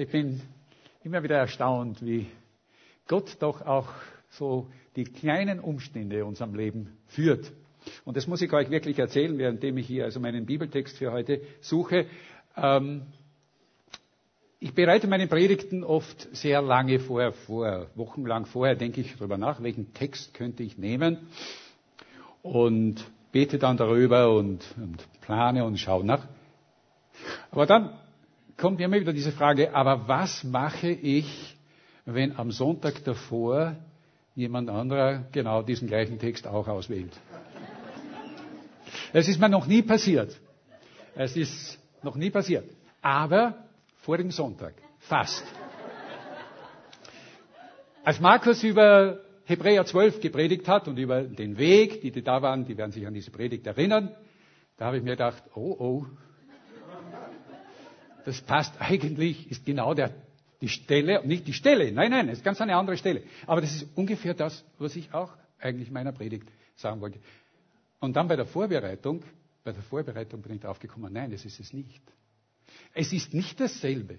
Ich bin immer wieder erstaunt, wie Gott doch auch so die kleinen Umstände in unserem Leben führt. Und das muss ich euch wirklich erzählen, währenddem ich hier also meinen Bibeltext für heute suche. Ähm, ich bereite meine Predigten oft sehr lange vorher vor. Wochenlang vorher denke ich darüber nach, welchen Text könnte ich nehmen und bete dann darüber und, und plane und schaue nach. Aber dann kommt mir immer wieder diese Frage, aber was mache ich, wenn am Sonntag davor jemand anderer genau diesen gleichen Text auch auswählt? Es ist mir noch nie passiert. Es ist noch nie passiert. Aber vorigen Sonntag, fast. Als Markus über Hebräer 12 gepredigt hat und über den Weg, die, die da waren, die werden sich an diese Predigt erinnern, da habe ich mir gedacht, oh oh, das passt eigentlich, ist genau der, die Stelle, nicht die Stelle, nein, nein, es ist ganz eine andere Stelle. Aber das ist ungefähr das, was ich auch eigentlich meiner Predigt sagen wollte. Und dann bei der Vorbereitung, bei der Vorbereitung bin ich drauf gekommen, nein, das ist es nicht. Es ist nicht dasselbe,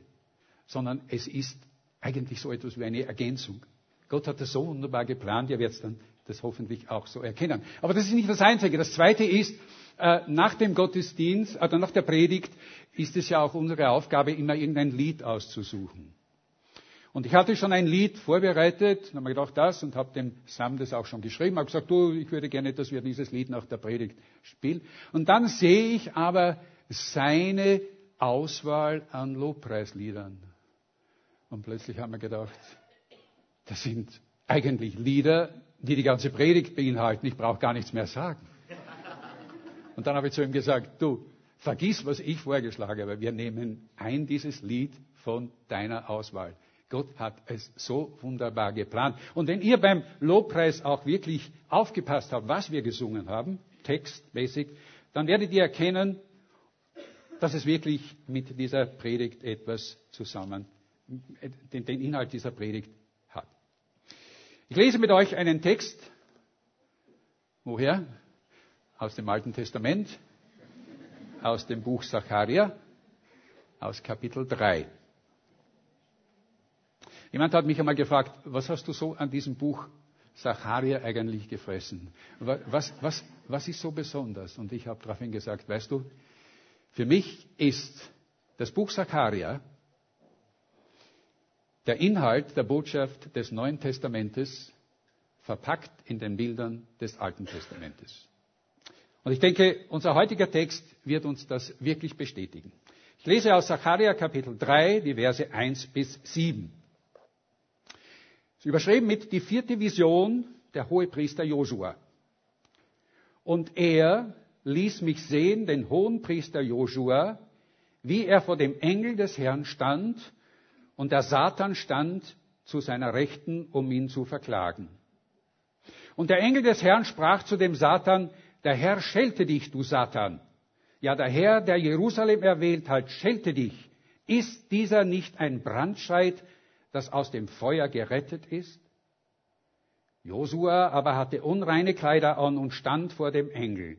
sondern es ist eigentlich so etwas wie eine Ergänzung. Gott hat das so wunderbar geplant, ihr werdet dann das hoffentlich auch so erkennen. Aber das ist nicht das Einzige. Das Zweite ist, nach dem Gottesdienst, oder nach der Predigt, ist es ja auch unsere Aufgabe, immer irgendein Lied auszusuchen. Und ich hatte schon ein Lied vorbereitet, dann habe ich gedacht, das, und habe dem Sam das auch schon geschrieben, habe gesagt, du, ich würde gerne, dass wir dieses Lied nach der Predigt spielen. Und dann sehe ich aber seine Auswahl an Lobpreisliedern. Und plötzlich haben wir gedacht, das sind eigentlich Lieder, die die ganze Predigt beinhalten. Ich brauche gar nichts mehr sagen. Und dann habe ich zu ihm gesagt, du, vergiss, was ich vorgeschlagen habe. Wir nehmen ein dieses Lied von deiner Auswahl. Gott hat es so wunderbar geplant. Und wenn ihr beim Lobpreis auch wirklich aufgepasst habt, was wir gesungen haben, Text, Basic, dann werdet ihr erkennen, dass es wirklich mit dieser Predigt etwas zusammen, den, den Inhalt dieser Predigt hat. Ich lese mit euch einen Text. Woher? Aus dem Alten Testament, aus dem Buch Zacharia, aus Kapitel 3. Jemand hat mich einmal gefragt, was hast du so an diesem Buch Zacharia eigentlich gefressen? Was, was, was ist so besonders? Und ich habe daraufhin gesagt, weißt du, für mich ist das Buch Zacharia der Inhalt der Botschaft des Neuen Testamentes verpackt in den Bildern des Alten Testamentes. Und ich denke, unser heutiger Text wird uns das wirklich bestätigen. Ich lese aus Zacharia Kapitel 3 die Verse 1 bis 7. Es überschrieben mit die vierte Vision der Hohepriester Josua. Und er ließ mich sehen den Hohenpriester Josua, wie er vor dem Engel des Herrn stand und der Satan stand zu seiner Rechten, um ihn zu verklagen. Und der Engel des Herrn sprach zu dem Satan, der Herr schelte dich, du Satan. Ja, der Herr, der Jerusalem erwählt hat, schelte dich. Ist dieser nicht ein Brandscheit, das aus dem Feuer gerettet ist? Josua aber hatte unreine Kleider an und stand vor dem Engel.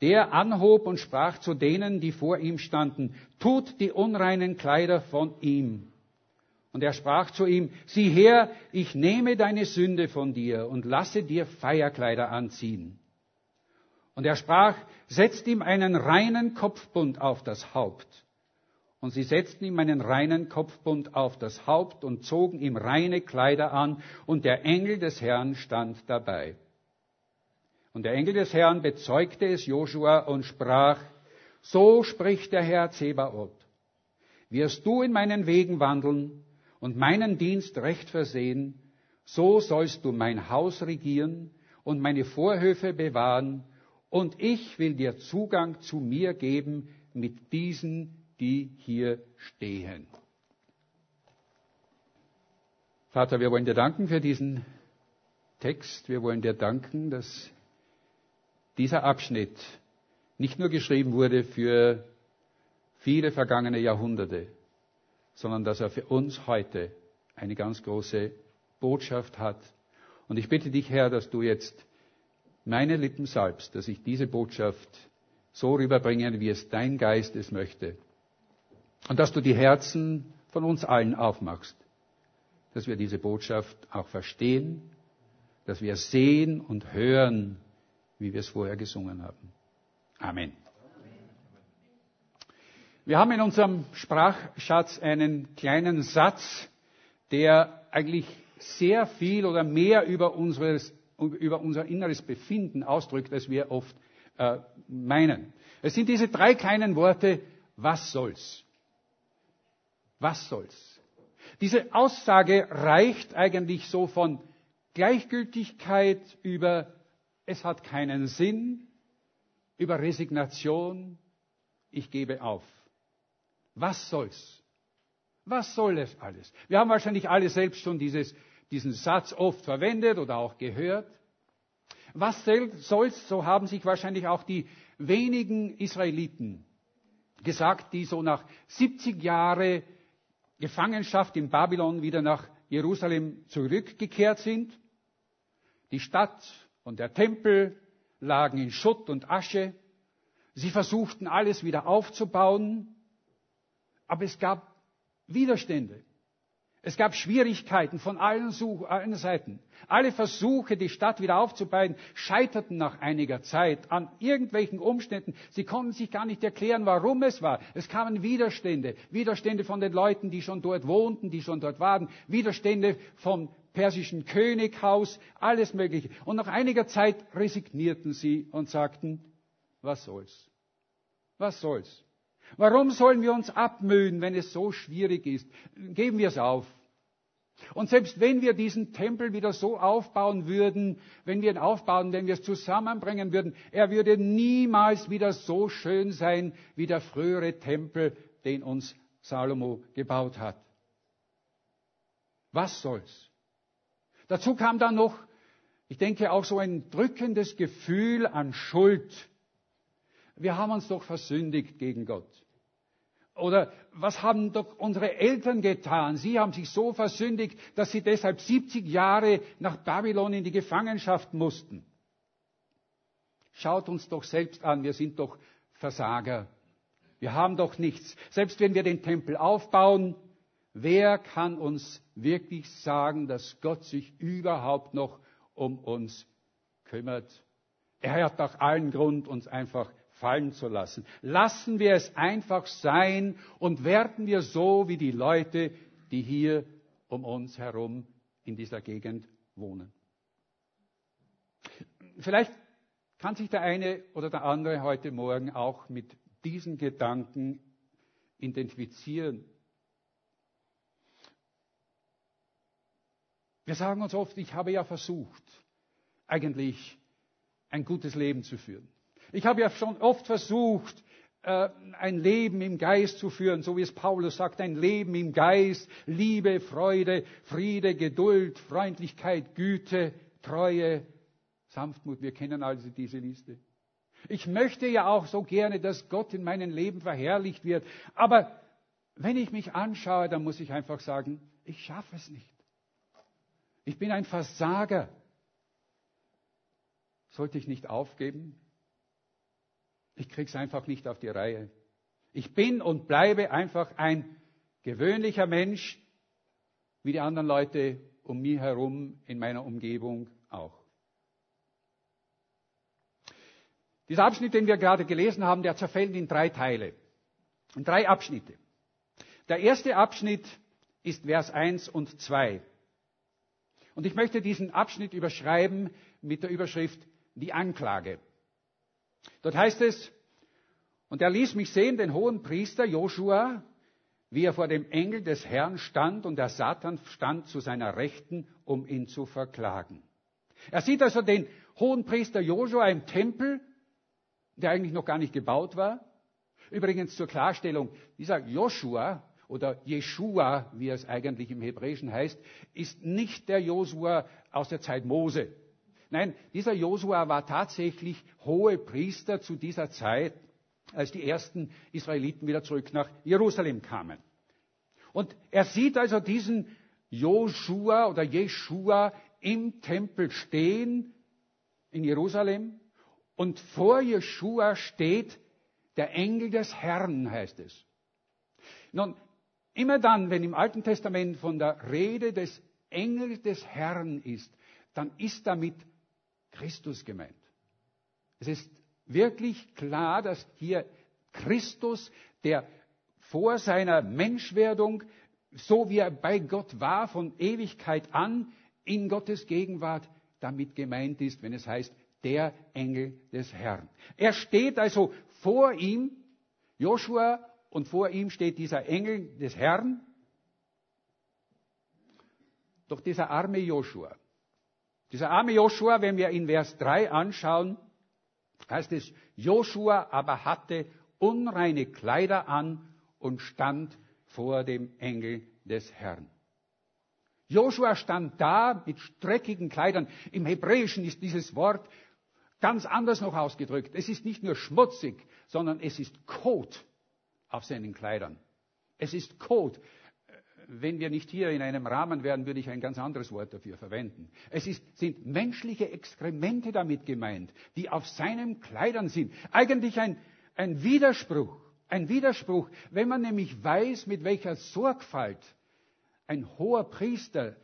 Der anhob und sprach zu denen, die vor ihm standen, tut die unreinen Kleider von ihm. Und er sprach zu ihm, sieh her, ich nehme deine Sünde von dir und lasse dir Feierkleider anziehen. Und er sprach, setzt ihm einen reinen Kopfbund auf das Haupt. Und sie setzten ihm einen reinen Kopfbund auf das Haupt und zogen ihm reine Kleider an, und der Engel des Herrn stand dabei. Und der Engel des Herrn bezeugte es Joshua und sprach, so spricht der Herr Zebaoth, wirst du in meinen Wegen wandeln und meinen Dienst recht versehen, so sollst du mein Haus regieren und meine Vorhöfe bewahren und ich will dir Zugang zu mir geben mit diesen, die hier stehen. Vater, wir wollen dir danken für diesen Text. Wir wollen dir danken, dass dieser Abschnitt nicht nur geschrieben wurde für viele vergangene Jahrhunderte, sondern dass er für uns heute eine ganz große Botschaft hat. Und ich bitte dich, Herr, dass du jetzt meine Lippen salbst, dass ich diese Botschaft so rüberbringe, wie es dein Geist es möchte. Und dass du die Herzen von uns allen aufmachst, dass wir diese Botschaft auch verstehen, dass wir sehen und hören, wie wir es vorher gesungen haben. Amen. Wir haben in unserem Sprachschatz einen kleinen Satz, der eigentlich sehr viel oder mehr über, unseres, über unser inneres Befinden ausdrückt, als wir oft äh, meinen. Es sind diese drei kleinen Worte, was soll's? Was soll's? Diese Aussage reicht eigentlich so von Gleichgültigkeit über es hat keinen Sinn, über Resignation, ich gebe auf. Was soll's? Was soll es alles? Wir haben wahrscheinlich alle selbst schon dieses, diesen Satz oft verwendet oder auch gehört. Was soll's? So haben sich wahrscheinlich auch die wenigen Israeliten gesagt, die so nach 70 Jahren Gefangenschaft in Babylon wieder nach Jerusalem zurückgekehrt sind. Die Stadt und der Tempel lagen in Schutt und Asche. Sie versuchten alles wieder aufzubauen, aber es gab Widerstände. Es gab Schwierigkeiten von allen, allen, Seiten. Alle Versuche, die Stadt wieder aufzubauen, scheiterten nach einiger Zeit an irgendwelchen Umständen. Sie konnten sich gar nicht erklären, warum es war. Es kamen Widerstände. Widerstände von den Leuten, die schon dort wohnten, die schon dort waren. Widerstände vom persischen Könighaus, alles Mögliche. Und nach einiger Zeit resignierten sie und sagten, was soll's? Was soll's? Warum sollen wir uns abmühen, wenn es so schwierig ist? Geben wir es auf. Und selbst wenn wir diesen Tempel wieder so aufbauen würden, wenn wir ihn aufbauen, wenn wir es zusammenbringen würden, er würde niemals wieder so schön sein wie der frühere Tempel, den uns Salomo gebaut hat. Was soll's? Dazu kam dann noch, ich denke auch so ein drückendes Gefühl an Schuld wir haben uns doch versündigt gegen Gott. Oder was haben doch unsere Eltern getan? Sie haben sich so versündigt, dass sie deshalb 70 Jahre nach Babylon in die Gefangenschaft mussten. Schaut uns doch selbst an, wir sind doch Versager. Wir haben doch nichts. Selbst wenn wir den Tempel aufbauen, wer kann uns wirklich sagen, dass Gott sich überhaupt noch um uns kümmert? Er hat doch allen Grund, uns einfach fallen zu lassen. Lassen wir es einfach sein und werden wir so wie die Leute, die hier um uns herum in dieser Gegend wohnen. Vielleicht kann sich der eine oder der andere heute Morgen auch mit diesen Gedanken identifizieren. Wir sagen uns oft, ich habe ja versucht, eigentlich ein gutes Leben zu führen. Ich habe ja schon oft versucht, äh, ein Leben im Geist zu führen, so wie es Paulus sagt, ein Leben im Geist, Liebe, Freude, Friede, Geduld, Freundlichkeit, Güte, Treue, Sanftmut. Wir kennen also diese Liste. Ich möchte ja auch so gerne, dass Gott in meinem Leben verherrlicht wird. Aber wenn ich mich anschaue, dann muss ich einfach sagen, ich schaffe es nicht. Ich bin ein Versager. Sollte ich nicht aufgeben? Ich krieg's einfach nicht auf die Reihe. Ich bin und bleibe einfach ein gewöhnlicher Mensch, wie die anderen Leute um mich herum in meiner Umgebung auch. Dieser Abschnitt, den wir gerade gelesen haben, der zerfällt in drei Teile, in drei Abschnitte. Der erste Abschnitt ist Vers 1 und 2. Und ich möchte diesen Abschnitt überschreiben mit der Überschrift die Anklage. Dort heißt es, und er ließ mich sehen, den hohen Priester Joshua, wie er vor dem Engel des Herrn stand und der Satan stand zu seiner Rechten, um ihn zu verklagen. Er sieht also den hohen Priester Joshua im Tempel, der eigentlich noch gar nicht gebaut war. Übrigens zur Klarstellung, dieser Joshua oder Jeshua, wie es eigentlich im Hebräischen heißt, ist nicht der Joshua aus der Zeit Mose. Nein, dieser Josua war tatsächlich hohe Priester zu dieser Zeit, als die ersten Israeliten wieder zurück nach Jerusalem kamen. Und er sieht also diesen Joshua oder Jeshua im Tempel stehen in Jerusalem und vor Jeshua steht der Engel des Herrn, heißt es. Nun, Immer dann, wenn im Alten Testament von der Rede des Engels des Herrn ist, dann ist damit Christus gemeint. Es ist wirklich klar, dass hier Christus, der vor seiner Menschwerdung, so wie er bei Gott war, von Ewigkeit an in Gottes Gegenwart damit gemeint ist, wenn es heißt, der Engel des Herrn. Er steht also vor ihm, Joshua, und vor ihm steht dieser Engel des Herrn. Doch dieser arme Joshua, dieser arme Joshua, wenn wir in Vers 3 anschauen, heißt es, Joshua aber hatte unreine Kleider an und stand vor dem Engel des Herrn. Joshua stand da mit streckigen Kleidern. Im Hebräischen ist dieses Wort ganz anders noch ausgedrückt. Es ist nicht nur schmutzig, sondern es ist Kot auf seinen Kleidern. Es ist Kot. Wenn wir nicht hier in einem Rahmen wären, würde ich ein ganz anderes Wort dafür verwenden. Es ist, sind menschliche Exkremente damit gemeint, die auf seinen Kleidern sind. Eigentlich ein, ein Widerspruch. Ein Widerspruch, wenn man nämlich weiß, mit welcher Sorgfalt ein hoher Priester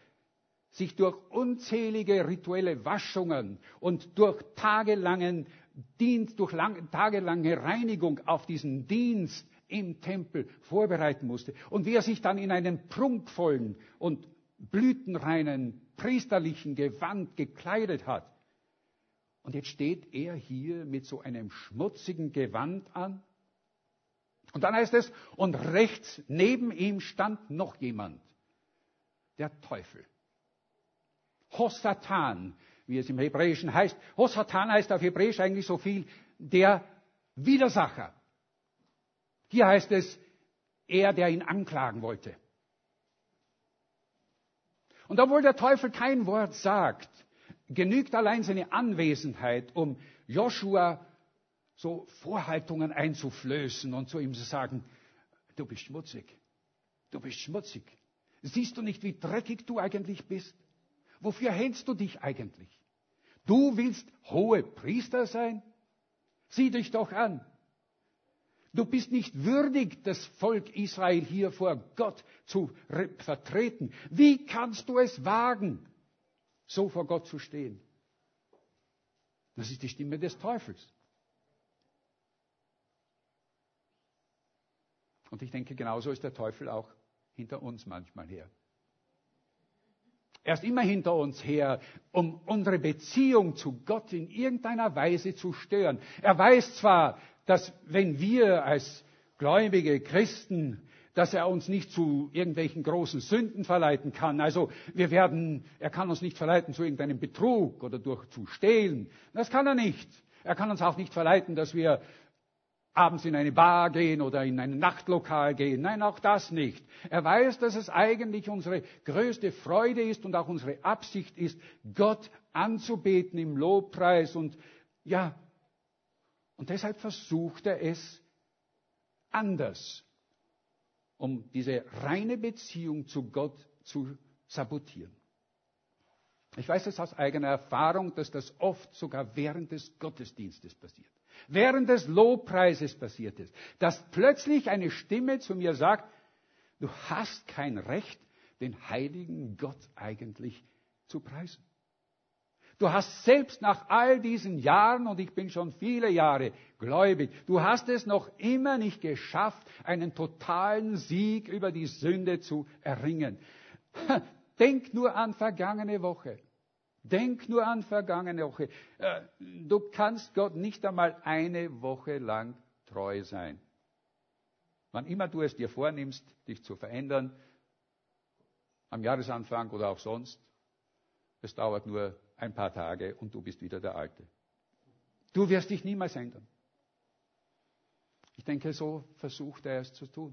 sich durch unzählige rituelle Waschungen und durch tagelangen Dienst, durch lang, tagelange Reinigung auf diesen Dienst im Tempel vorbereiten musste und wie er sich dann in einem prunkvollen und blütenreinen priesterlichen Gewand gekleidet hat. Und jetzt steht er hier mit so einem schmutzigen Gewand an. Und dann heißt es, und rechts neben ihm stand noch jemand, der Teufel. Hossatan, wie es im Hebräischen heißt. Hossatan heißt auf Hebräisch eigentlich so viel der Widersacher. Hier heißt es, er, der ihn anklagen wollte. Und obwohl der Teufel kein Wort sagt, genügt allein seine Anwesenheit, um Joshua so Vorhaltungen einzuflößen und zu ihm zu sagen, du bist schmutzig, du bist schmutzig. Siehst du nicht, wie dreckig du eigentlich bist? Wofür hältst du dich eigentlich? Du willst hohe Priester sein? Sieh dich doch an. Du bist nicht würdig, das Volk Israel hier vor Gott zu vertreten. Wie kannst du es wagen, so vor Gott zu stehen? Das ist die Stimme des Teufels. Und ich denke, genauso ist der Teufel auch hinter uns manchmal her. Er ist immer hinter uns her, um unsere Beziehung zu Gott in irgendeiner Weise zu stören. Er weiß zwar, dass wenn wir als gläubige Christen, dass er uns nicht zu irgendwelchen großen Sünden verleiten kann. Also wir werden, er kann uns nicht verleiten zu irgendeinem Betrug oder durch zu stehlen. Das kann er nicht. Er kann uns auch nicht verleiten, dass wir abends in eine Bar gehen oder in ein Nachtlokal gehen. Nein, auch das nicht. Er weiß, dass es eigentlich unsere größte Freude ist und auch unsere Absicht ist, Gott anzubeten im Lobpreis und ja, und deshalb versucht er es anders, um diese reine Beziehung zu Gott zu sabotieren. Ich weiß es aus eigener Erfahrung, dass das oft sogar während des Gottesdienstes passiert. Während des Lobpreises passiert ist. Dass plötzlich eine Stimme zu mir sagt, du hast kein Recht, den heiligen Gott eigentlich zu preisen. Du hast selbst nach all diesen Jahren, und ich bin schon viele Jahre gläubig, du hast es noch immer nicht geschafft, einen totalen Sieg über die Sünde zu erringen. Denk nur an vergangene Woche. Denk nur an vergangene Woche. Äh, du kannst Gott nicht einmal eine Woche lang treu sein. Wann immer du es dir vornimmst, dich zu verändern, am Jahresanfang oder auch sonst, es dauert nur ein paar Tage und du bist wieder der Alte. Du wirst dich niemals ändern. Ich denke, so versucht er es zu tun.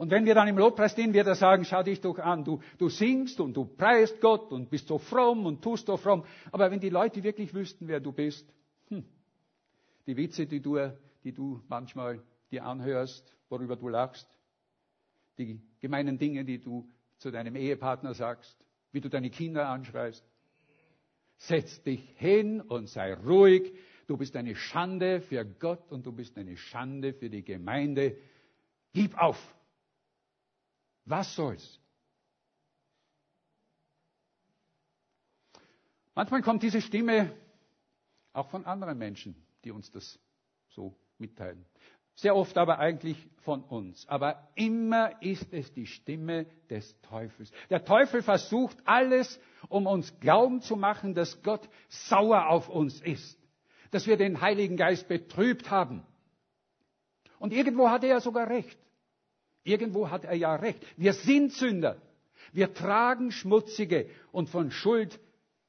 Und wenn wir dann im Lobpreis stehen, wird er sagen, schau dich doch an, du, du singst und du preist Gott und bist so fromm und tust so fromm. Aber wenn die Leute wirklich wüssten, wer du bist, hm, die Witze, die du, die du manchmal dir anhörst, worüber du lachst, die gemeinen Dinge, die du zu deinem Ehepartner sagst, wie du deine Kinder anschreist, Setz dich hin und sei ruhig. Du bist eine Schande für Gott und du bist eine Schande für die Gemeinde. Gib auf. Was soll's? Manchmal kommt diese Stimme auch von anderen Menschen, die uns das so mitteilen. Sehr oft aber eigentlich von uns. Aber immer ist es die Stimme des Teufels. Der Teufel versucht alles, um uns glauben zu machen, dass Gott sauer auf uns ist. Dass wir den Heiligen Geist betrübt haben. Und irgendwo hat er ja sogar recht. Irgendwo hat er ja recht. Wir sind Sünder. Wir tragen schmutzige und von Schuld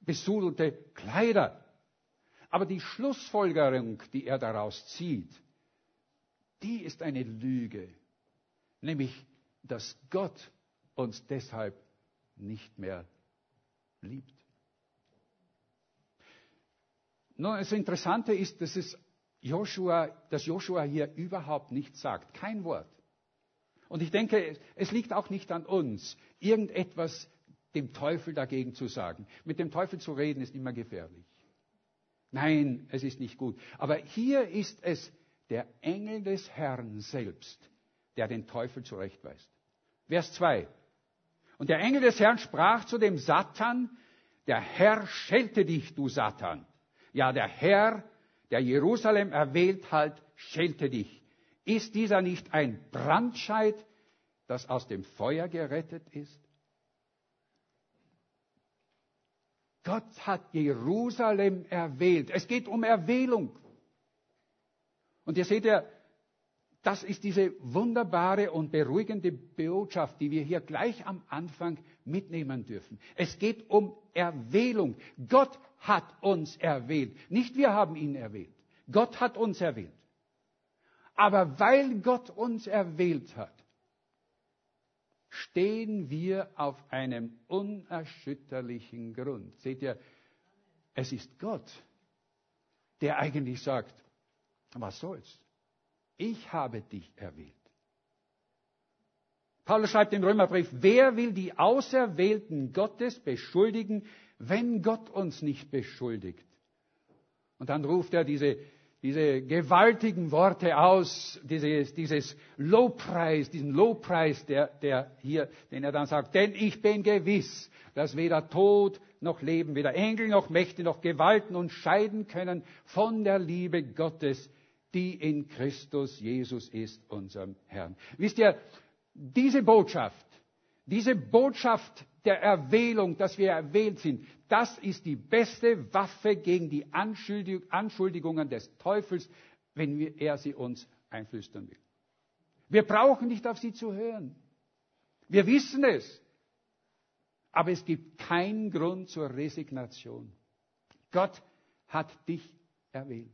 besudelte Kleider. Aber die Schlussfolgerung, die er daraus zieht, die ist eine Lüge. Nämlich, dass Gott uns deshalb nicht mehr liebt. Nun, das Interessante ist, dass es Joshua, dass Joshua hier überhaupt nichts sagt. Kein Wort. Und ich denke, es liegt auch nicht an uns, irgendetwas dem Teufel dagegen zu sagen. Mit dem Teufel zu reden ist immer gefährlich. Nein, es ist nicht gut. Aber hier ist es der Engel des Herrn selbst, der den Teufel zurechtweist. Vers 2. Und der Engel des Herrn sprach zu dem Satan, der Herr schelte dich, du Satan. Ja, der Herr, der Jerusalem erwählt hat, schelte dich. Ist dieser nicht ein Brandscheid, das aus dem Feuer gerettet ist? Gott hat Jerusalem erwählt. Es geht um Erwählung. Und ihr seht ja, das ist diese wunderbare und beruhigende Botschaft, die wir hier gleich am Anfang mitnehmen dürfen. Es geht um Erwählung. Gott hat uns erwählt. Nicht wir haben ihn erwählt. Gott hat uns erwählt. Aber weil Gott uns erwählt hat, stehen wir auf einem unerschütterlichen Grund. Seht ihr, es ist Gott, der eigentlich sagt, was soll's? Ich habe dich erwählt. Paulus schreibt im Römerbrief, wer will die Auserwählten Gottes beschuldigen, wenn Gott uns nicht beschuldigt? Und dann ruft er diese diese gewaltigen Worte aus, dieses, dieses Lobpreis, diesen Lobpreis, der, der hier, den er dann sagt, denn ich bin gewiss, dass weder Tod noch Leben, weder Engel noch Mächte noch Gewalten uns scheiden können von der Liebe Gottes, die in Christus Jesus ist, unserem Herrn. Wisst ihr, diese Botschaft, diese Botschaft der Erwählung, dass wir erwählt sind, das ist die beste Waffe gegen die Anschuldigungen des Teufels, wenn er sie uns einflüstern will. Wir brauchen nicht auf sie zu hören. Wir wissen es. Aber es gibt keinen Grund zur Resignation. Gott hat dich erwählt.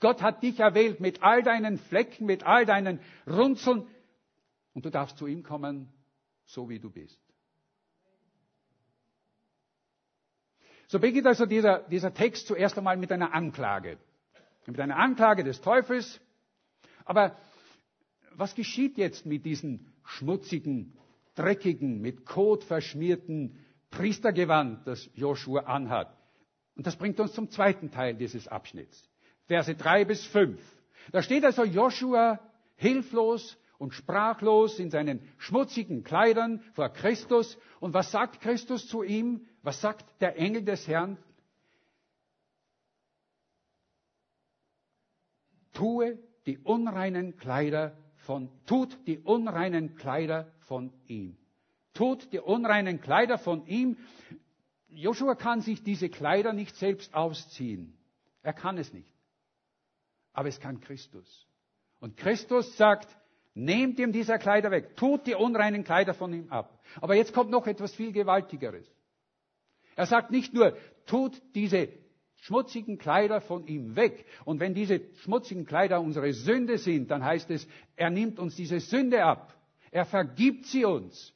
Gott hat dich erwählt mit all deinen Flecken, mit all deinen Runzeln. Und du darfst zu ihm kommen, so wie du bist. So beginnt also dieser, dieser Text zuerst einmal mit einer Anklage. Mit einer Anklage des Teufels. Aber was geschieht jetzt mit diesen schmutzigen, dreckigen, mit Kot verschmierten Priestergewand, das Joshua anhat? Und das bringt uns zum zweiten Teil dieses Abschnitts. Verse drei bis fünf. Da steht also Joshua hilflos und sprachlos in seinen schmutzigen Kleidern vor Christus. Und was sagt Christus zu ihm? Was sagt der Engel des Herrn? Tue die unreinen Kleider von, tut die unreinen Kleider von ihm. Tut die unreinen Kleider von ihm. Joshua kann sich diese Kleider nicht selbst ausziehen. Er kann es nicht. Aber es kann Christus. Und Christus sagt, Nehmt ihm diese Kleider weg. Tut die unreinen Kleider von ihm ab. Aber jetzt kommt noch etwas viel Gewaltigeres. Er sagt nicht nur, tut diese schmutzigen Kleider von ihm weg. Und wenn diese schmutzigen Kleider unsere Sünde sind, dann heißt es, er nimmt uns diese Sünde ab. Er vergibt sie uns.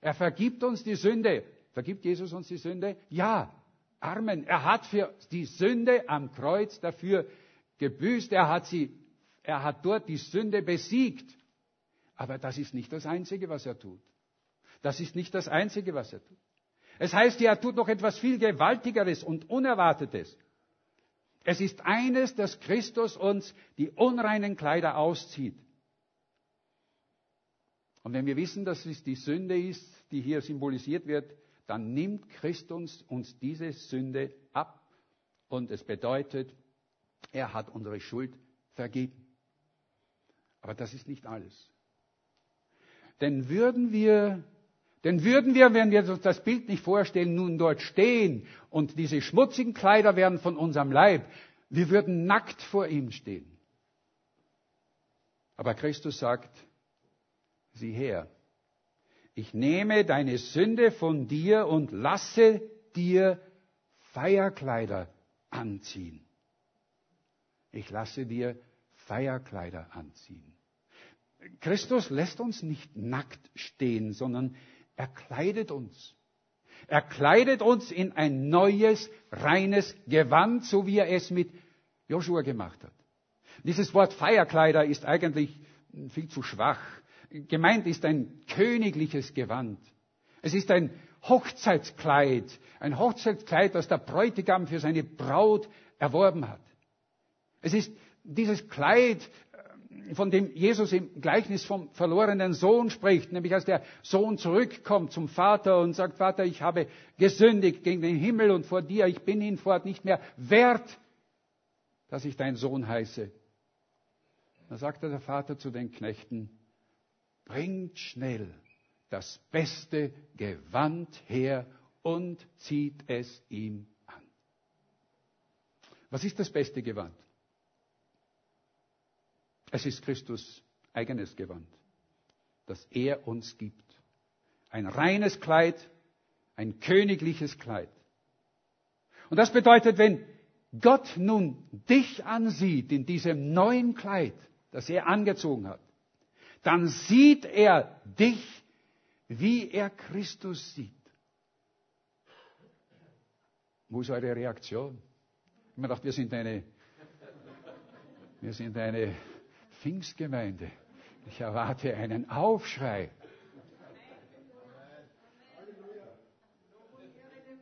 Er vergibt uns die Sünde. Vergibt Jesus uns die Sünde? Ja. Amen. Er hat für die Sünde am Kreuz dafür gebüßt. Er hat sie, er hat dort die Sünde besiegt. Aber das ist nicht das Einzige, was er tut. Das ist nicht das Einzige, was er tut. Es heißt er tut noch etwas viel Gewaltigeres und Unerwartetes. Es ist eines, dass Christus uns die unreinen Kleider auszieht. Und wenn wir wissen, dass es die Sünde ist, die hier symbolisiert wird, dann nimmt Christus uns diese Sünde ab und es bedeutet, er hat unsere Schuld vergeben. Aber das ist nicht alles. Denn würden wir, denn würden wir, wenn wir uns das Bild nicht vorstellen, nun dort stehen und diese schmutzigen Kleider wären von unserem Leib, wir würden nackt vor ihm stehen. Aber Christus sagt, sieh her, ich nehme deine Sünde von dir und lasse dir Feierkleider anziehen. Ich lasse dir Feierkleider anziehen. Christus lässt uns nicht nackt stehen, sondern er kleidet uns. Er kleidet uns in ein neues, reines Gewand, so wie er es mit Joshua gemacht hat. Dieses Wort Feierkleider ist eigentlich viel zu schwach. Gemeint ist ein königliches Gewand. Es ist ein Hochzeitskleid, ein Hochzeitskleid, das der Bräutigam für seine Braut erworben hat. Es ist dieses Kleid, von dem Jesus im Gleichnis vom verlorenen Sohn spricht, nämlich als der Sohn zurückkommt zum Vater und sagt, Vater, ich habe gesündigt gegen den Himmel und vor dir, ich bin hinfort nicht mehr wert, dass ich dein Sohn heiße. Da sagte der Vater zu den Knechten, bringt schnell das beste Gewand her und zieht es ihm an. Was ist das beste Gewand? Es ist Christus eigenes Gewand, das er uns gibt. Ein reines Kleid, ein königliches Kleid. Und das bedeutet, wenn Gott nun dich ansieht in diesem neuen Kleid, das er angezogen hat, dann sieht er dich, wie er Christus sieht. Wo ist eure Reaktion? Ich habe mir gedacht, wir sind eine, wir sind eine Pfingstgemeinde. Ich erwarte einen Aufschrei.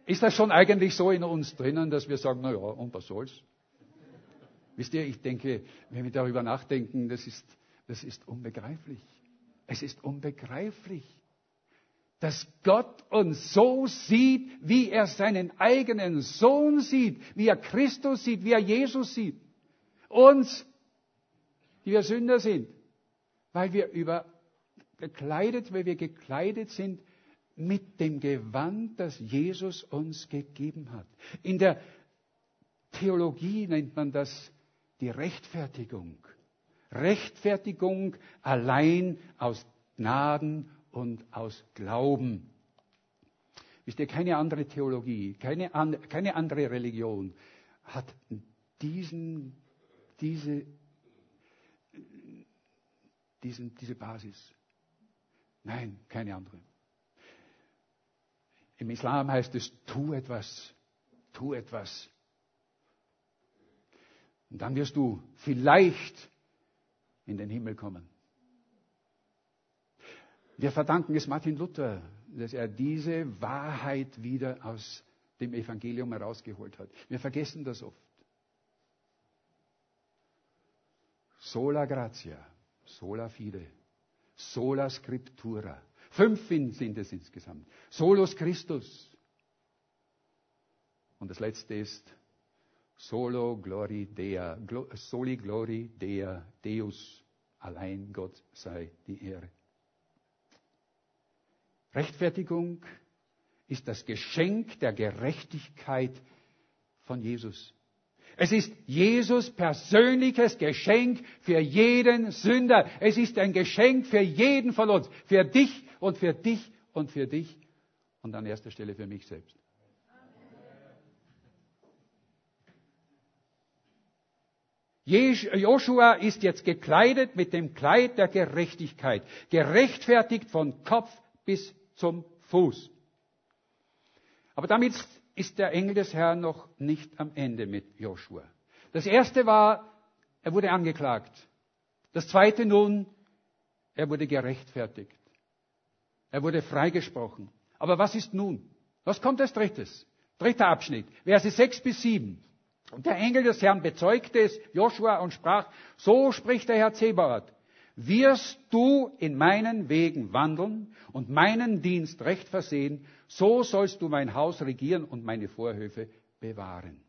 Ist das schon eigentlich so in uns drinnen, dass wir sagen, na ja, und was soll's? Wisst ihr, ich denke, wenn wir darüber nachdenken, das ist, das ist unbegreiflich. Es ist unbegreiflich, dass Gott uns so sieht, wie er seinen eigenen Sohn sieht, wie er Christus sieht, wie er Jesus sieht. Uns die wir Sünder sind, weil wir über gekleidet, weil wir gekleidet sind mit dem Gewand, das Jesus uns gegeben hat. In der Theologie nennt man das die Rechtfertigung. Rechtfertigung allein aus Gnaden und aus Glauben. Wisst ihr, keine andere Theologie, keine, keine andere Religion hat diesen, diese diesen, diese Basis. Nein, keine andere. Im Islam heißt es, tu etwas, tu etwas. Und dann wirst du vielleicht in den Himmel kommen. Wir verdanken es Martin Luther, dass er diese Wahrheit wieder aus dem Evangelium herausgeholt hat. Wir vergessen das oft. Sola gratia sola fide, sola scriptura. Fünf sind es insgesamt. Solus Christus. Und das letzte ist Solo Glori Dea, Soli Glori Dea, Deus. Allein Gott sei die Ehre. Rechtfertigung ist das Geschenk der Gerechtigkeit von Jesus. Es ist Jesus persönliches Geschenk für jeden Sünder. Es ist ein Geschenk für jeden von uns. Für dich und für dich und für dich. Und an erster Stelle für mich selbst. Joshua ist jetzt gekleidet mit dem Kleid der Gerechtigkeit, gerechtfertigt von Kopf bis zum Fuß. Aber damit ist der Engel des Herrn noch nicht am Ende mit Joshua. Das erste war, er wurde angeklagt. Das zweite nun, er wurde gerechtfertigt. Er wurde freigesprochen. Aber was ist nun? Was kommt als drittes? Dritter Abschnitt, Verse 6 bis 7. Und der Engel des Herrn bezeugte es Joshua und sprach, so spricht der Herr Zebaoth. Wirst du in meinen Wegen wandeln und meinen Dienst recht versehen, so sollst du mein Haus regieren und meine Vorhöfe bewahren.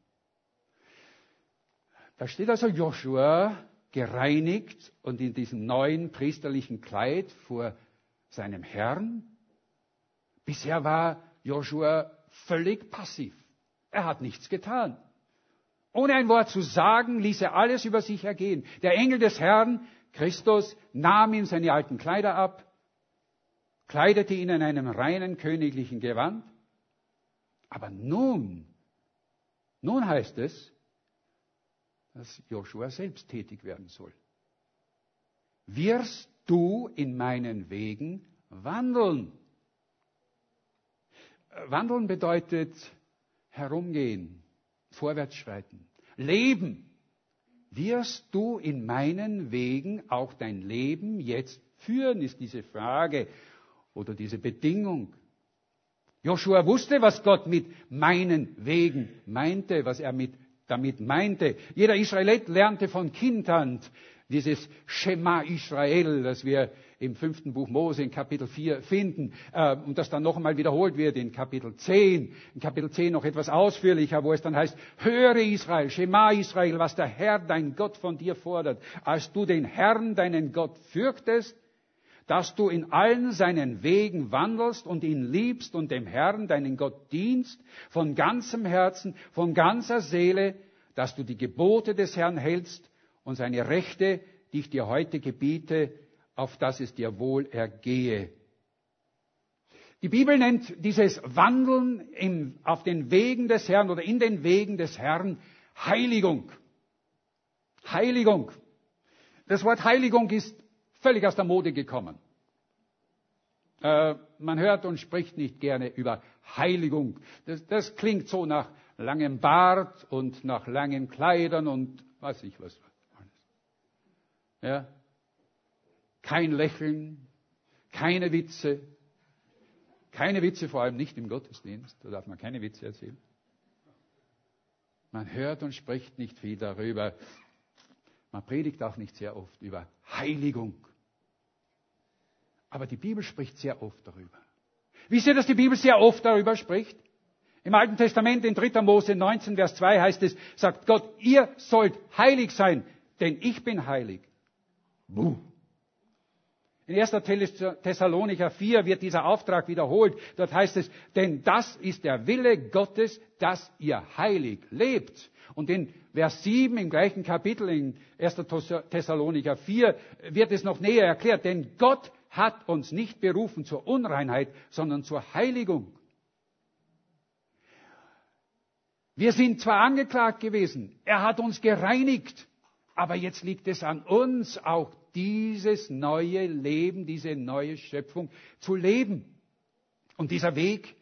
Da steht also Joshua gereinigt und in diesem neuen priesterlichen Kleid vor seinem Herrn. Bisher war Joshua völlig passiv. Er hat nichts getan. Ohne ein Wort zu sagen, ließ er alles über sich ergehen. Der Engel des Herrn, Christus, nahm ihm seine alten Kleider ab, kleidete ihn in einem reinen königlichen Gewand. Aber nun, nun heißt es, dass Joshua selbst tätig werden soll. Wirst du in meinen Wegen wandeln? Wandeln bedeutet herumgehen, vorwärtsschreiten, leben. Wirst du in meinen Wegen auch dein Leben jetzt führen, ist diese Frage oder diese Bedingung. Joshua wusste, was Gott mit meinen Wegen meinte, was er mit, damit meinte. Jeder Israelit lernte von Kind an dieses Schema Israel, das wir im fünften Buch Mose in Kapitel 4 finden äh, und das dann noch einmal wiederholt wird in Kapitel 10. In Kapitel 10 noch etwas ausführlicher, wo es dann heißt, höre Israel, Schema Israel, was der Herr, dein Gott von dir fordert, als du den Herrn, deinen Gott fürchtest, dass du in allen seinen Wegen wandelst und ihn liebst und dem Herrn, deinen Gott dienst, von ganzem Herzen, von ganzer Seele, dass du die Gebote des Herrn hältst und seine Rechte, die ich dir heute gebiete, auf dass es dir wohl ergehe. Die Bibel nennt dieses Wandeln im, auf den Wegen des Herrn oder in den Wegen des Herrn Heiligung. Heiligung. Das Wort Heiligung ist völlig aus der Mode gekommen. Äh, man hört und spricht nicht gerne über Heiligung. Das, das klingt so nach langem Bart und nach langen Kleidern und weiß ich was. Ja? Kein Lächeln, keine Witze, keine Witze, vor allem nicht im Gottesdienst, da darf man keine Witze erzählen. Man hört und spricht nicht viel darüber. Man predigt auch nicht sehr oft über Heiligung. Aber die Bibel spricht sehr oft darüber. Wisst ihr, dass die Bibel sehr oft darüber spricht? Im Alten Testament in 3. Mose 19, Vers 2 heißt es, sagt Gott, ihr sollt heilig sein, denn ich bin heilig. Buh. In 1. Thessalonicher 4 wird dieser Auftrag wiederholt. Dort heißt es, denn das ist der Wille Gottes, dass ihr heilig lebt. Und in Vers 7 im gleichen Kapitel in 1. Thessalonicher 4 wird es noch näher erklärt, denn Gott hat uns nicht berufen zur Unreinheit, sondern zur Heiligung. Wir sind zwar angeklagt gewesen, er hat uns gereinigt, aber jetzt liegt es an uns auch dieses neue Leben, diese neue Schöpfung zu leben. Und dieser Weg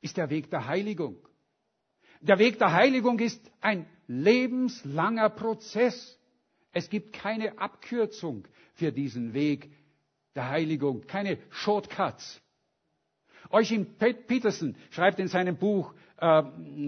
ist der Weg der Heiligung. Der Weg der Heiligung ist ein lebenslanger Prozess. Es gibt keine Abkürzung für diesen Weg der Heiligung, keine Shortcuts. Euchim Peterson schreibt in seinem Buch uh,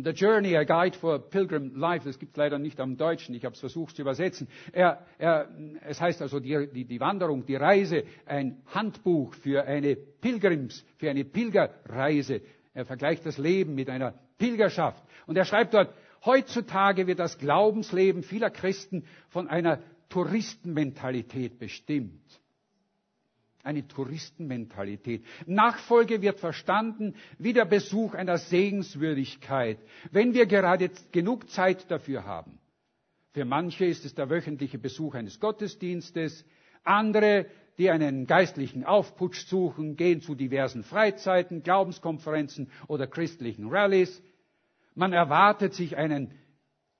The Journey, a Guide for Pilgrim Life, das gibt es leider nicht am Deutschen, ich habe es versucht zu übersetzen. Er, er, es heißt also die, die, die Wanderung, die Reise, ein Handbuch für eine Pilgrims, für eine Pilgerreise. Er vergleicht das Leben mit einer Pilgerschaft. Und er schreibt dort, heutzutage wird das Glaubensleben vieler Christen von einer Touristenmentalität bestimmt eine Touristenmentalität. Nachfolge wird verstanden wie der Besuch einer Sehenswürdigkeit, wenn wir gerade genug Zeit dafür haben. Für manche ist es der wöchentliche Besuch eines Gottesdienstes, andere, die einen geistlichen Aufputsch suchen, gehen zu diversen Freizeiten, Glaubenskonferenzen oder christlichen Rallyes. Man erwartet sich einen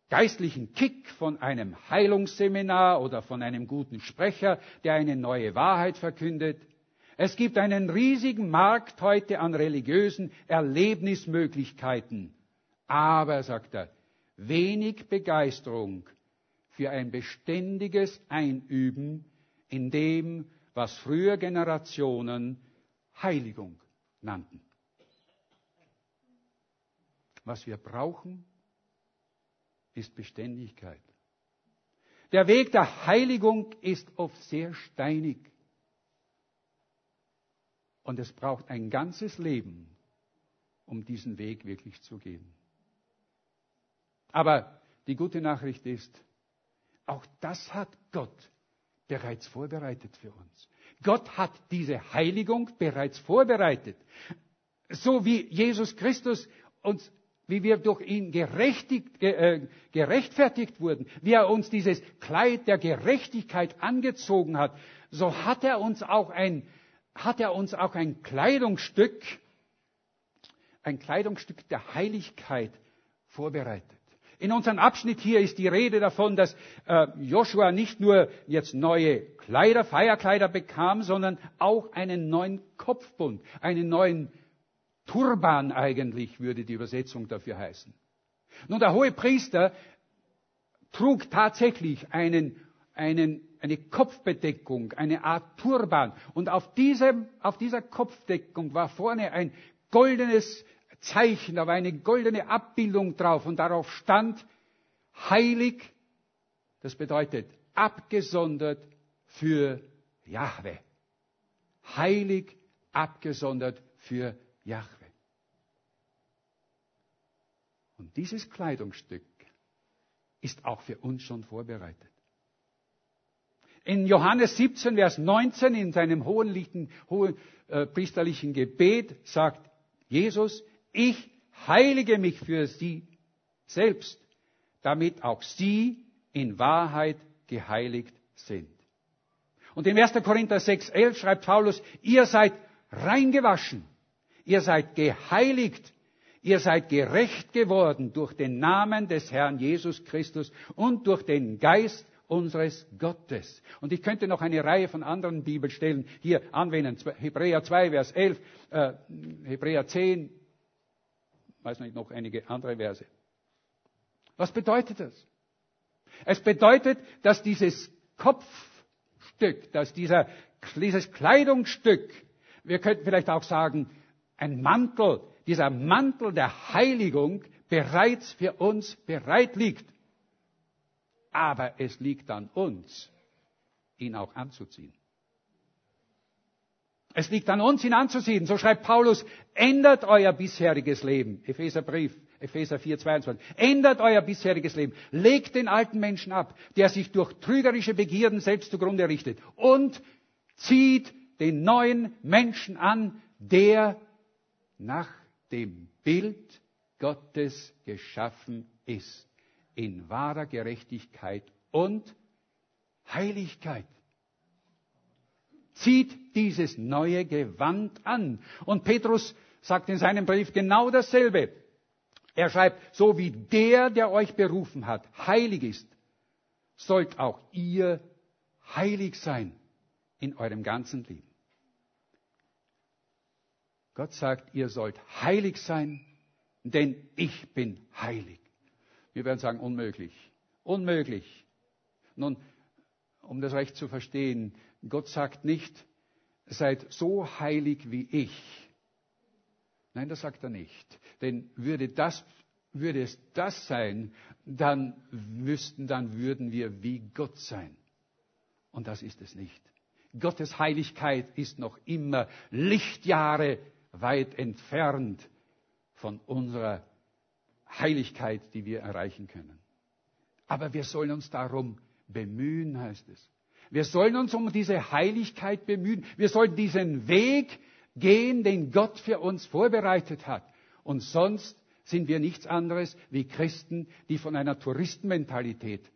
geistlichen Kick von einem Heilungsseminar oder von einem guten Sprecher, der eine neue Wahrheit verkündet. Es gibt einen riesigen Markt heute an religiösen Erlebnismöglichkeiten. Aber, sagt er, wenig Begeisterung für ein beständiges Einüben in dem, was früher Generationen Heiligung nannten. Was wir brauchen, ist Beständigkeit. Der Weg der Heiligung ist oft sehr steinig. Und es braucht ein ganzes Leben, um diesen Weg wirklich zu gehen. Aber die gute Nachricht ist, auch das hat Gott bereits vorbereitet für uns. Gott hat diese Heiligung bereits vorbereitet. So wie Jesus Christus uns, wie wir durch ihn äh, gerechtfertigt wurden, wie er uns dieses Kleid der Gerechtigkeit angezogen hat, so hat er uns auch ein, hat er uns auch ein Kleidungsstück, ein Kleidungsstück der Heiligkeit vorbereitet. In unserem Abschnitt hier ist die Rede davon, dass äh, Joshua nicht nur jetzt neue Kleider, Feierkleider bekam, sondern auch einen neuen Kopfbund, einen neuen Turban eigentlich würde die Übersetzung dafür heißen. Nun, der hohe Priester trug tatsächlich einen, einen, eine Kopfbedeckung, eine Art Turban. Und auf, diesem, auf dieser Kopfdeckung war vorne ein goldenes Zeichen, da war eine goldene Abbildung drauf und darauf stand heilig, das bedeutet abgesondert für Jahwe. Heilig, abgesondert für Jahwe. Und dieses Kleidungsstück ist auch für uns schon vorbereitet. In Johannes 17, Vers 19, in seinem hohen, hohen äh, priesterlichen Gebet sagt Jesus, ich heilige mich für sie selbst, damit auch sie in Wahrheit geheiligt sind. Und in 1. Korinther 6, 11 schreibt Paulus, ihr seid reingewaschen, ihr seid geheiligt, ihr seid gerecht geworden durch den Namen des Herrn Jesus Christus und durch den Geist unseres Gottes. Und ich könnte noch eine Reihe von anderen Bibelstellen hier anwenden. Hebräer 2, Vers 11, äh, Hebräer 10, weiß nicht, noch einige andere Verse. Was bedeutet das? Es bedeutet, dass dieses Kopfstück, dass dieser, dieses Kleidungsstück, wir könnten vielleicht auch sagen, ein Mantel, dieser Mantel der Heiligung bereits für uns bereit liegt. Aber es liegt an uns, ihn auch anzuziehen. Es liegt an uns, ihn anzusehen. So schreibt Paulus, ändert euer bisheriges Leben. Epheserbrief, Epheser 4, 22. Ändert euer bisheriges Leben. Legt den alten Menschen ab, der sich durch trügerische Begierden selbst zugrunde richtet. Und zieht den neuen Menschen an, der nach dem Bild Gottes geschaffen ist. In wahrer Gerechtigkeit und Heiligkeit zieht dieses neue Gewand an. Und Petrus sagt in seinem Brief genau dasselbe. Er schreibt, so wie der, der euch berufen hat, heilig ist, sollt auch ihr heilig sein in eurem ganzen Leben. Gott sagt, ihr sollt heilig sein, denn ich bin heilig. Wir werden sagen, unmöglich. Unmöglich. Nun, um das recht zu verstehen, Gott sagt nicht, seid so heilig wie ich. Nein, das sagt er nicht. Denn würde das, würde es das sein, dann wüssten, dann würden wir wie Gott sein. Und das ist es nicht. Gottes Heiligkeit ist noch immer Lichtjahre weit entfernt von unserer Heiligkeit, die wir erreichen können. Aber wir sollen uns darum bemühen, heißt es. Wir sollen uns um diese Heiligkeit bemühen. Wir sollen diesen Weg gehen, den Gott für uns vorbereitet hat. Und sonst sind wir nichts anderes wie Christen, die von einer Touristenmentalität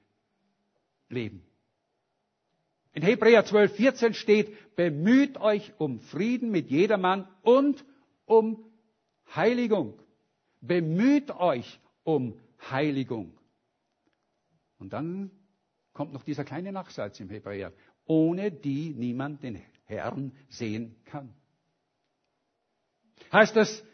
leben. In Hebräer 12, 14 steht, bemüht euch um Frieden mit jedermann und um Heiligung. Bemüht euch um Heiligung. Und dann kommt noch dieser kleine Nachsatz im Hebräer, ohne die niemand den Herrn sehen kann. Heißt das,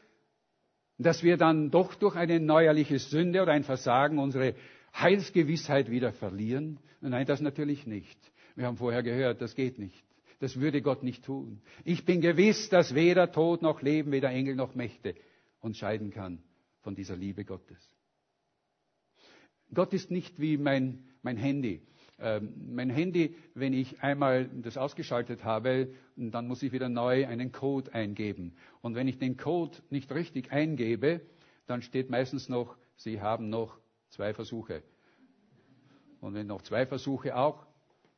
dass wir dann doch durch eine neuerliche Sünde oder ein Versagen unsere Heilsgewissheit wieder verlieren? Nein, das natürlich nicht. Wir haben vorher gehört, das geht nicht. Das würde Gott nicht tun. Ich bin gewiss, dass weder Tod noch Leben, weder Engel noch Mächte uns scheiden kann von dieser Liebe Gottes. Gott ist nicht wie mein, mein Handy. Ähm, mein Handy, wenn ich einmal das ausgeschaltet habe, dann muss ich wieder neu einen Code eingeben. Und wenn ich den Code nicht richtig eingebe, dann steht meistens noch, Sie haben noch zwei Versuche. Und wenn noch zwei Versuche auch,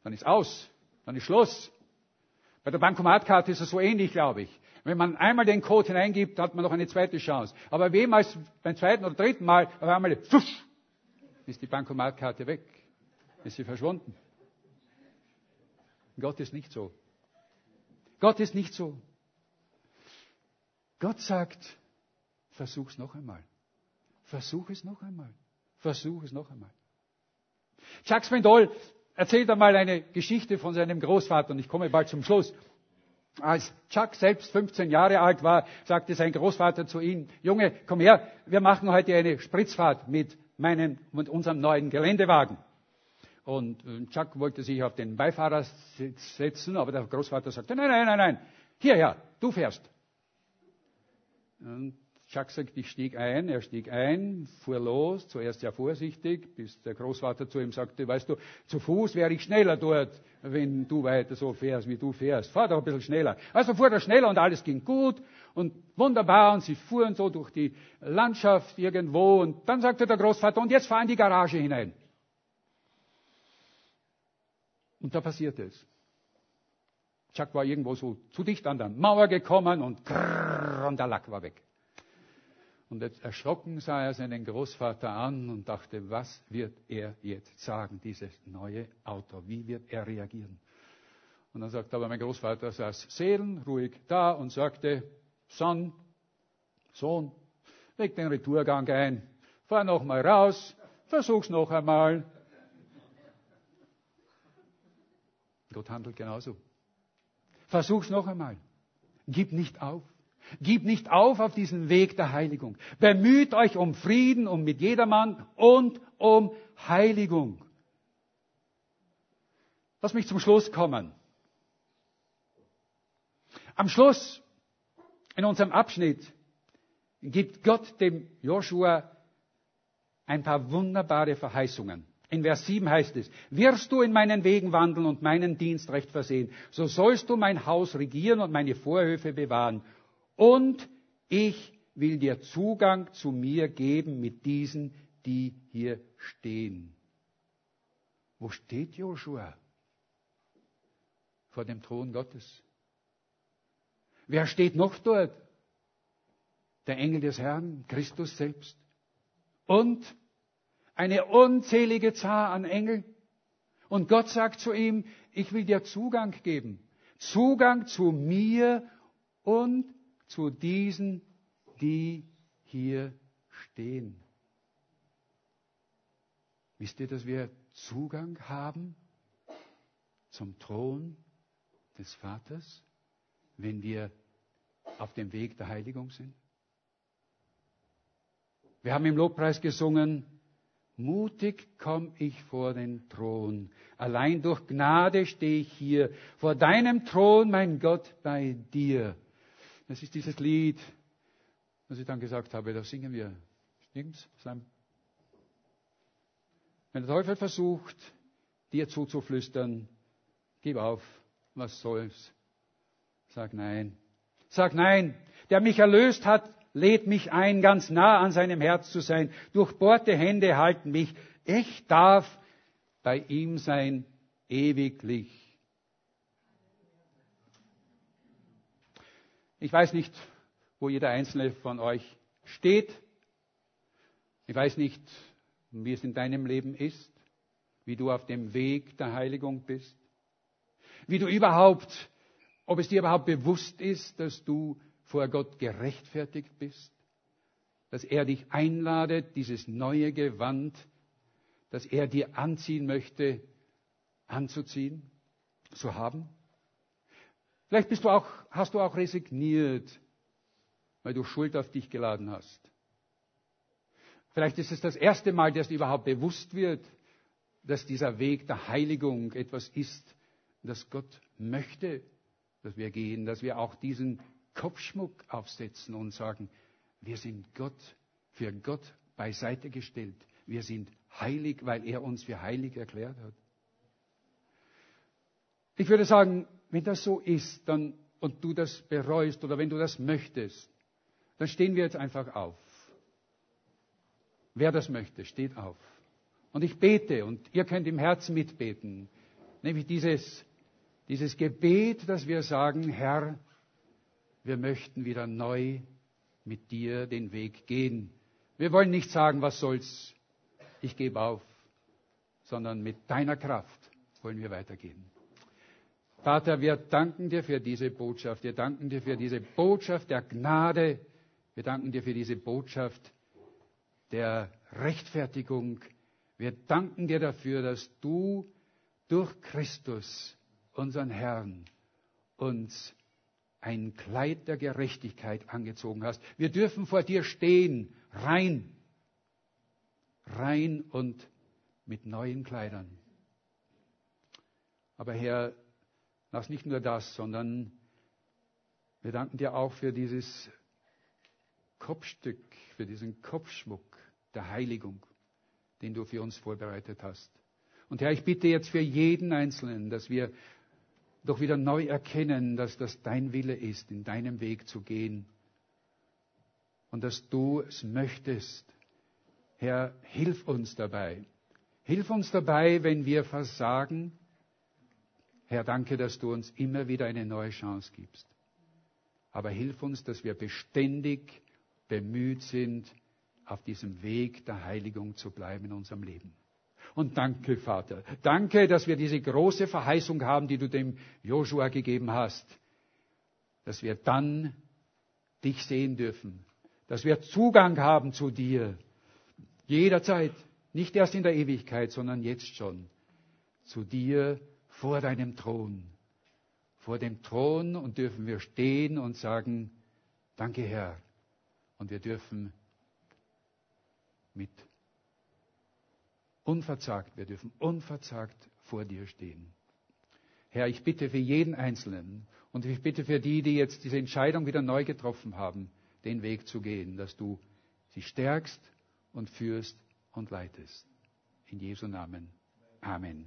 dann ist aus, dann ist Schluss. Bei der Bankomatkarte ist es so ähnlich, glaube ich. Wenn man einmal den Code hineingibt, hat man noch eine zweite Chance. Aber wem als beim zweiten oder dritten Mal auf einmal, pfusch, ist die Bankomatkarte weg ist sie verschwunden. Gott ist nicht so. Gott ist nicht so. Gott sagt, versuch's noch einmal. Versuch es noch einmal. Versuch es noch einmal. Jacques Swindoll erzählt einmal eine Geschichte von seinem Großvater und ich komme bald zum Schluss. Als Chuck selbst 15 Jahre alt war, sagte sein Großvater zu ihm, Junge, komm her, wir machen heute eine Spritzfahrt mit meinem, mit unserem neuen Geländewagen. Und Chuck wollte sich auf den Beifahrersitz setzen, aber der Großvater sagte, nein, nein, nein, nein, hierher, du fährst. Und Chuck sagt, ich stieg ein, er stieg ein, fuhr los, zuerst ja vorsichtig, bis der Großvater zu ihm sagte, weißt du, zu Fuß wäre ich schneller dort, wenn du weiter so fährst, wie du fährst. Fahr doch ein bisschen schneller. Also fuhr er schneller und alles ging gut und wunderbar und sie fuhren so durch die Landschaft irgendwo und dann sagte der Großvater, und jetzt fahr in die Garage hinein. Und da passierte es. Chuck war irgendwo so zu dicht an der Mauer gekommen und, krrr, und der Lack war weg. Und jetzt erschrocken sah er seinen Großvater an und dachte, was wird er jetzt sagen, dieses neue Auto? Wie wird er reagieren? Und dann sagte aber mein Großvater, saß seelenruhig da und sagte, Son, Sohn, leg den Retourgang ein, fahr noch mal raus, versuch's noch einmal, Gott handelt genauso. Versuch's noch einmal. Gib nicht auf. Gib nicht auf auf diesen Weg der Heiligung. Bemüht euch um Frieden und mit jedermann und um Heiligung. Lass mich zum Schluss kommen. Am Schluss in unserem Abschnitt gibt Gott dem Joshua ein paar wunderbare Verheißungen. In Vers 7 heißt es, wirst du in meinen Wegen wandeln und meinen Dienst recht versehen, so sollst du mein Haus regieren und meine Vorhöfe bewahren. Und ich will dir Zugang zu mir geben mit diesen, die hier stehen. Wo steht Joshua? Vor dem Thron Gottes. Wer steht noch dort? Der Engel des Herrn, Christus selbst. Und eine unzählige Zahl an Engeln. Und Gott sagt zu ihm, ich will dir Zugang geben. Zugang zu mir und zu diesen, die hier stehen. Wisst ihr, dass wir Zugang haben zum Thron des Vaters, wenn wir auf dem Weg der Heiligung sind? Wir haben im Lobpreis gesungen, Mutig komm ich vor den Thron. Allein durch Gnade stehe ich hier. Vor deinem Thron, mein Gott, bei dir. Das ist dieses Lied, was ich dann gesagt habe, da singen wir. Stimmt's? Wenn der Teufel versucht, dir zuzuflüstern, gib auf, was soll's. Sag nein. Sag nein. Der mich erlöst hat, lädt mich ein, ganz nah an seinem Herz zu sein. Durchbohrte Hände halten mich. Ich darf bei ihm sein, ewiglich. Ich weiß nicht, wo jeder einzelne von euch steht. Ich weiß nicht, wie es in deinem Leben ist, wie du auf dem Weg der Heiligung bist, wie du überhaupt, ob es dir überhaupt bewusst ist, dass du vor Gott gerechtfertigt bist, dass er dich einladet, dieses neue Gewand, das er dir anziehen möchte, anzuziehen, zu haben. Vielleicht bist du auch, hast du auch resigniert, weil du Schuld auf dich geladen hast. Vielleicht ist es das erste Mal, dass dir überhaupt bewusst wird, dass dieser Weg der Heiligung etwas ist, das Gott möchte, dass wir gehen, dass wir auch diesen Kopfschmuck aufsetzen und sagen, wir sind Gott, für Gott beiseite gestellt. Wir sind heilig, weil er uns für heilig erklärt hat. Ich würde sagen, wenn das so ist, dann, und du das bereust oder wenn du das möchtest, dann stehen wir jetzt einfach auf. Wer das möchte, steht auf. Und ich bete und ihr könnt im Herzen mitbeten, nämlich dieses, dieses Gebet, dass wir sagen, Herr, wir möchten wieder neu mit dir den Weg gehen. Wir wollen nicht sagen, was soll's, ich gebe auf, sondern mit deiner Kraft wollen wir weitergehen. Vater, wir danken dir für diese Botschaft. Wir danken dir für diese Botschaft der Gnade. Wir danken dir für diese Botschaft der Rechtfertigung. Wir danken dir dafür, dass du durch Christus, unseren Herrn, uns ein Kleid der Gerechtigkeit angezogen hast. Wir dürfen vor dir stehen, rein, rein und mit neuen Kleidern. Aber Herr, lass nicht nur das, sondern wir danken dir auch für dieses Kopfstück, für diesen Kopfschmuck der Heiligung, den du für uns vorbereitet hast. Und Herr, ich bitte jetzt für jeden Einzelnen, dass wir doch wieder neu erkennen, dass das dein Wille ist, in deinem Weg zu gehen und dass du es möchtest. Herr, hilf uns dabei. Hilf uns dabei, wenn wir versagen. Herr, danke, dass du uns immer wieder eine neue Chance gibst. Aber hilf uns, dass wir beständig bemüht sind, auf diesem Weg der Heiligung zu bleiben in unserem Leben. Und danke, Vater. Danke, dass wir diese große Verheißung haben, die du dem Joshua gegeben hast, dass wir dann dich sehen dürfen, dass wir Zugang haben zu dir, jederzeit, nicht erst in der Ewigkeit, sondern jetzt schon, zu dir vor deinem Thron. Vor dem Thron und dürfen wir stehen und sagen, danke Herr. Und wir dürfen mit unverzagt, wir dürfen unverzagt vor dir stehen. Herr, ich bitte für jeden Einzelnen und ich bitte für die, die jetzt diese Entscheidung wieder neu getroffen haben, den Weg zu gehen, dass du sie stärkst und führst und leitest. In Jesu Namen. Amen.